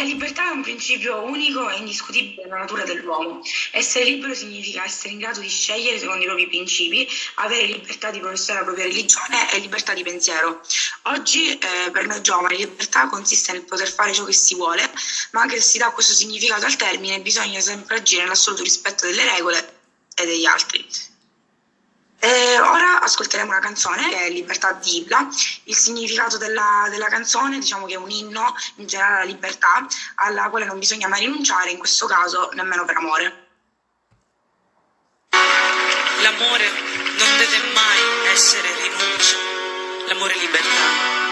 La libertà è un principio unico e indiscutibile nella natura dell'uomo. Essere libero significa essere in grado di scegliere secondo i propri principi, avere libertà di professare la propria religione e libertà di pensiero. Oggi eh, per noi giovani libertà consiste nel poter fare ciò che si vuole, ma anche se si dà questo significato al termine bisogna sempre agire nell'assoluto rispetto delle regole e degli altri. Ascolteremo una canzone che è Libertà di Ibla. Il significato della, della, canzone diciamo che è un inno in generale alla libertà, alla quale non bisogna mai rinunciare, in questo caso nemmeno per amore. L'amore non deve mai essere rinuncia, l'amore è libertà.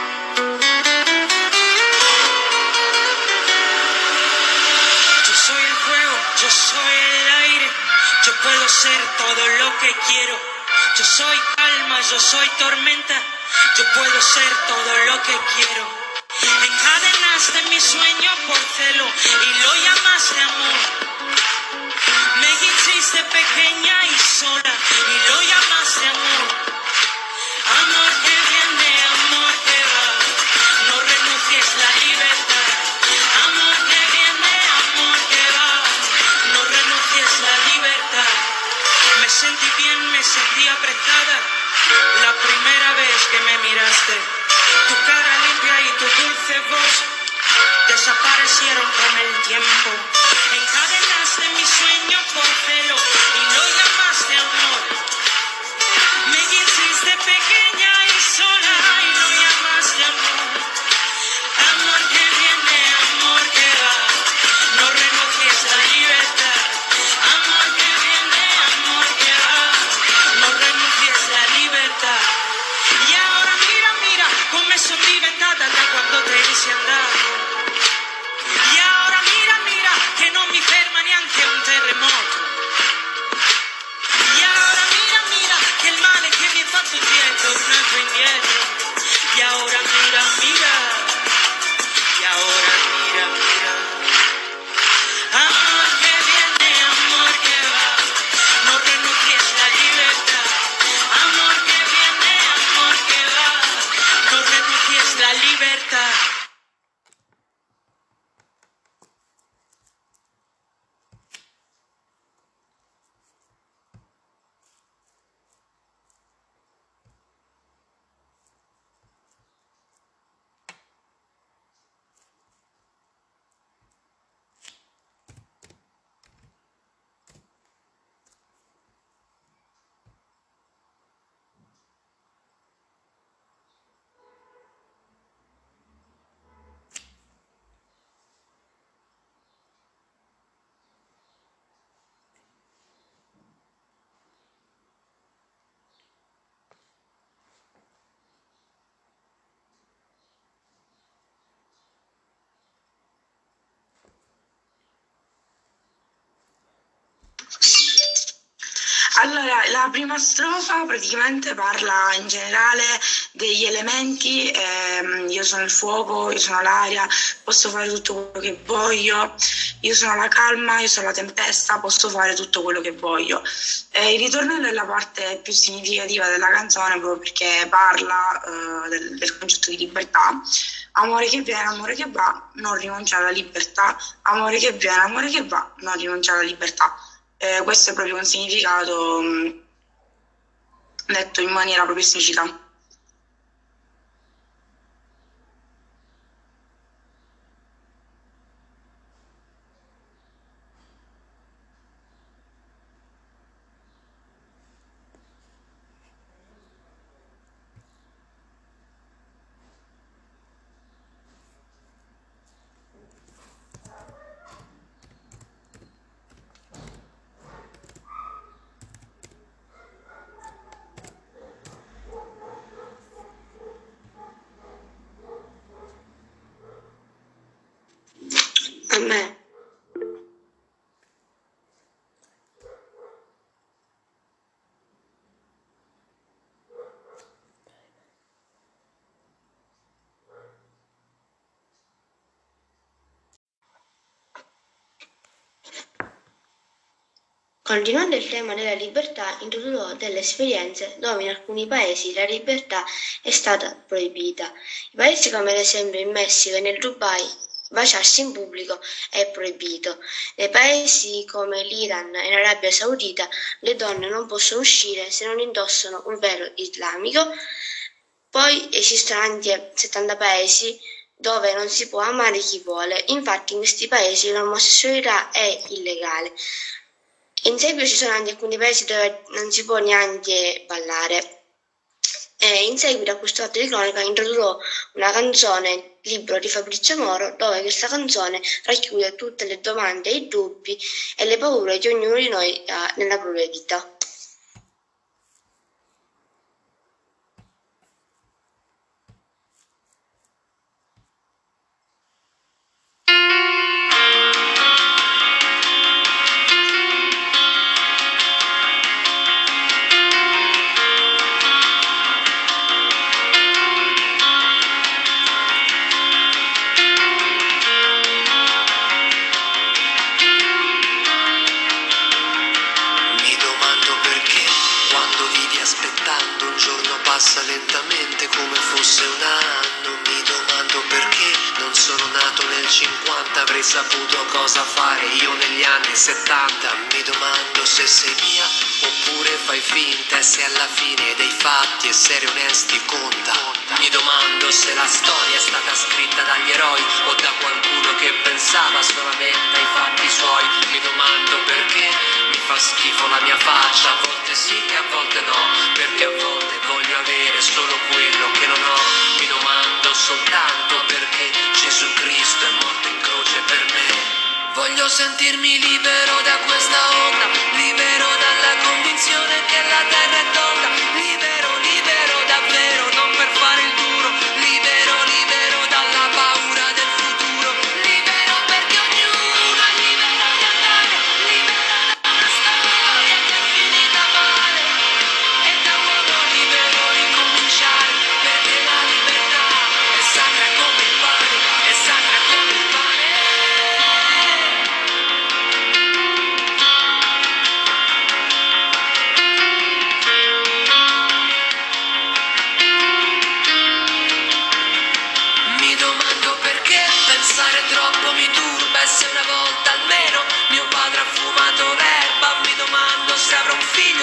Yo soy el aire, yo puedo ser todo lo que quiero. Yo soy yo soy tormenta, yo puedo ser todo lo que quiero. Encadenaste mi sueño por celo y lo llamaste amor. Me hiciste pequeña y sola y lo llamaste amor. Amor que viene, amor que va, no renuncies la libertad. Amor que viene, amor que va, no renuncies la libertad. Me sentí bien, me sentí apretada que me miraste. Tu cara limpia y tu dulce voz desaparecieron con el tiempo. Encadenaste mi sueño por celo y Allora, la prima strofa praticamente parla in generale degli elementi, ehm, io sono il fuoco, io sono l'aria, posso fare tutto quello che voglio, io sono la calma, io sono la tempesta, posso fare tutto quello che voglio. E il ritornello è la parte più significativa della canzone proprio perché parla eh, del, del concetto di libertà. Amore che viene, amore che va, non rinunciare alla libertà. Amore che viene, amore che va, non rinunciare alla libertà. Eh, questo è proprio un significato mh, detto in maniera proprio esplicita. A me. Continuando il tema della libertà, introdurrò delle esperienze dove in alcuni paesi la libertà è stata proibita. I paesi come ad esempio in Messico e nel Dubai baciarsi in pubblico è proibito. Nei paesi come l'Iran e l'Arabia Saudita le donne non possono uscire se non indossano un velo islamico. Poi esistono anche 70 paesi dove non si può amare chi vuole. Infatti in questi paesi l'omosessualità è illegale. In seguito ci sono anche alcuni paesi dove non si può neanche ballare. E in seguito a questo fatto di cronaca introdurrò una canzone, libro di Fabrizio Moro, dove questa canzone racchiude tutte le domande, i dubbi e le paure che ognuno di noi ha nella propria vita. finta e se alla fine dei fatti essere onesti conta. Mi domando se la storia è stata scritta dagli eroi o da qualcuno che pensava solamente ai fatti suoi. Mi domando perché mi fa schifo la mia faccia, a volte sì e a volte no, perché a volte voglio avere solo quello che non ho. Mi domando soltanto perché Gesù Cristo è morto sentirmi libero da questa onda, libero dalla convinzione che la terra è tonda,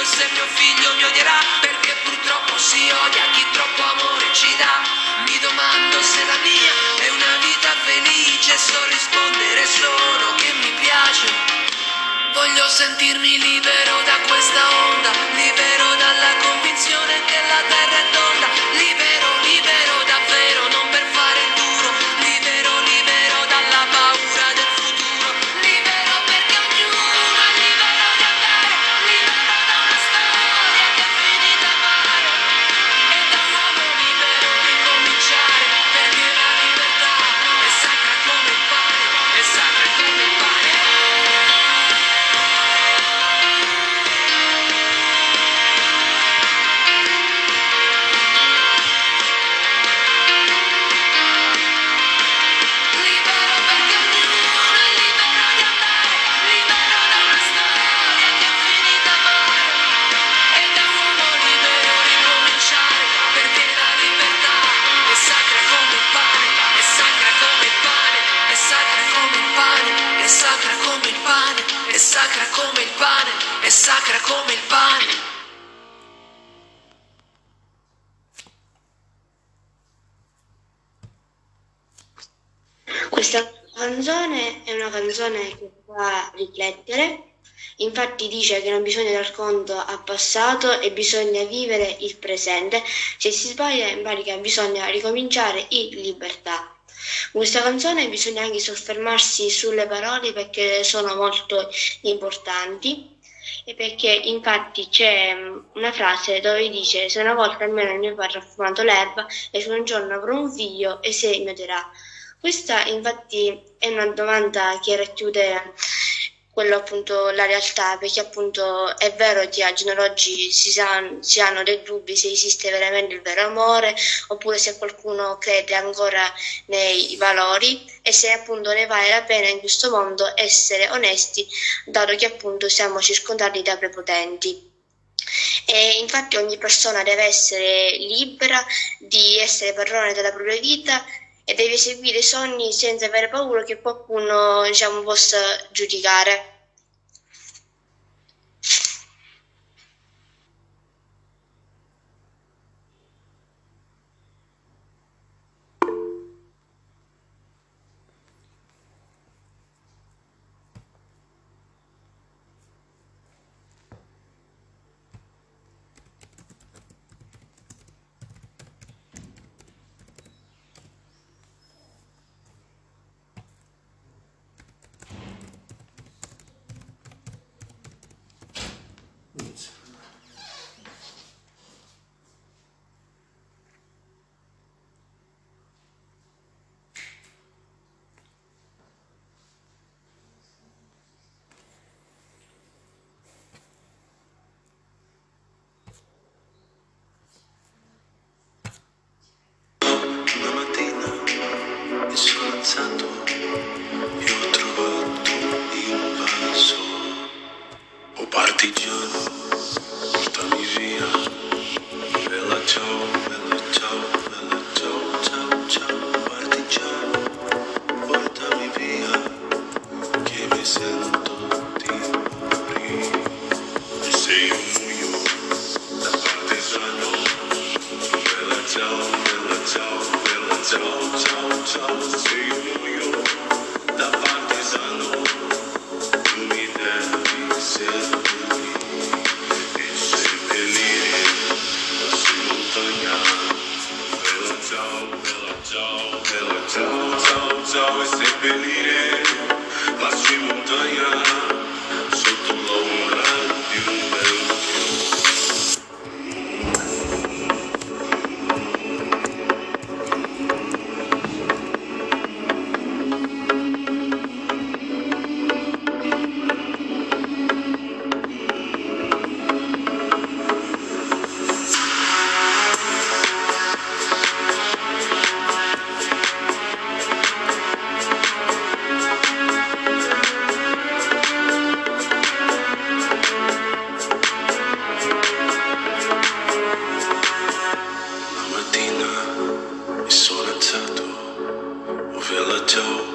se mio figlio mi odierà perché purtroppo si odia chi troppo amore ci dà. Mi domando se la mia è una vita felice so rispondere solo che mi piace. Voglio sentirmi libero da questa onda, libero dalla convinzione che la terra è tonda, libero, libero sacra come il pane, è sacra come il pane. Questa canzone è una canzone che fa riflettere, infatti dice che non bisogna dar conto al passato e bisogna vivere il presente, se si sbaglia in pratica bisogna ricominciare in libertà. Questa canzone bisogna anche soffermarsi sulle parole perché sono molto importanti e perché infatti c'è mm, una frase dove dice se una volta almeno il mio padre ha fumato l'erba e se un giorno avrò un figlio e se mi odierà. Questa infatti è una domanda che racchiude quello appunto la realtà, perché appunto è vero che al giorno si, sa- si hanno dei dubbi se esiste veramente il vero amore, oppure se qualcuno crede ancora nei valori e se appunto ne vale la pena in questo mondo essere onesti, dato che appunto siamo circondati da prepotenti. E infatti ogni persona deve essere libera di essere padrone della propria vita e devi seguire i sogni senza avere paura che qualcuno diciamo, possa giudicare. To.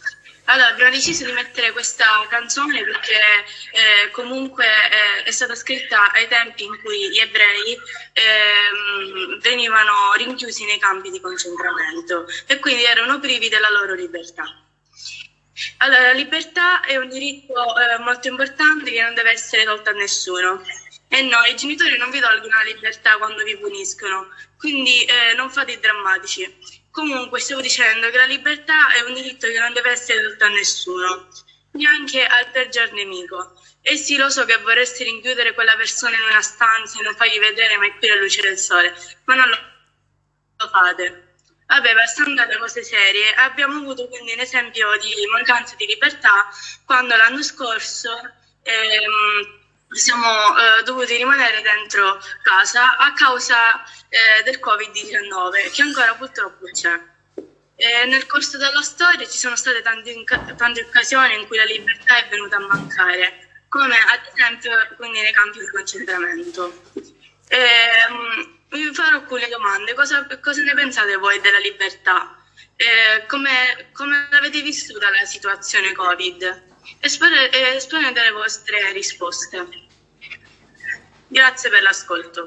Allora, abbiamo deciso di mettere questa canzone perché eh, comunque eh, è stata scritta ai tempi in cui gli ebrei eh, venivano rinchiusi nei campi di concentramento e quindi erano privi della loro libertà. Allora, la libertà è un diritto eh, molto importante che non deve essere tolto a nessuno E no, i genitori non vi tolgono la libertà quando vi puniscono, quindi eh, non fate i drammatici. Comunque, stavo dicendo che la libertà è un diritto che non deve essere tolto a nessuno, neanche al peggior nemico. E sì, lo so che vorresti rinchiudere quella persona in una stanza e non fargli vedere mai più la luce del sole, ma non lo fate. Vabbè, passando alle cose serie, abbiamo avuto quindi un esempio di mancanza di libertà quando l'anno scorso ehm, siamo eh, dovuti rimanere dentro casa a causa eh, del Covid-19, che ancora purtroppo c'è. E nel corso della storia ci sono state tante, tante occasioni in cui la libertà è venuta a mancare, come ad esempio nei campi di concentramento. E, um, vi farò alcune domande. Cosa, cosa, ne pensate voi della libertà? Eh, come, come l'avete vissuta la situazione Covid? Esponete le vostre risposte. Grazie per l'ascolto.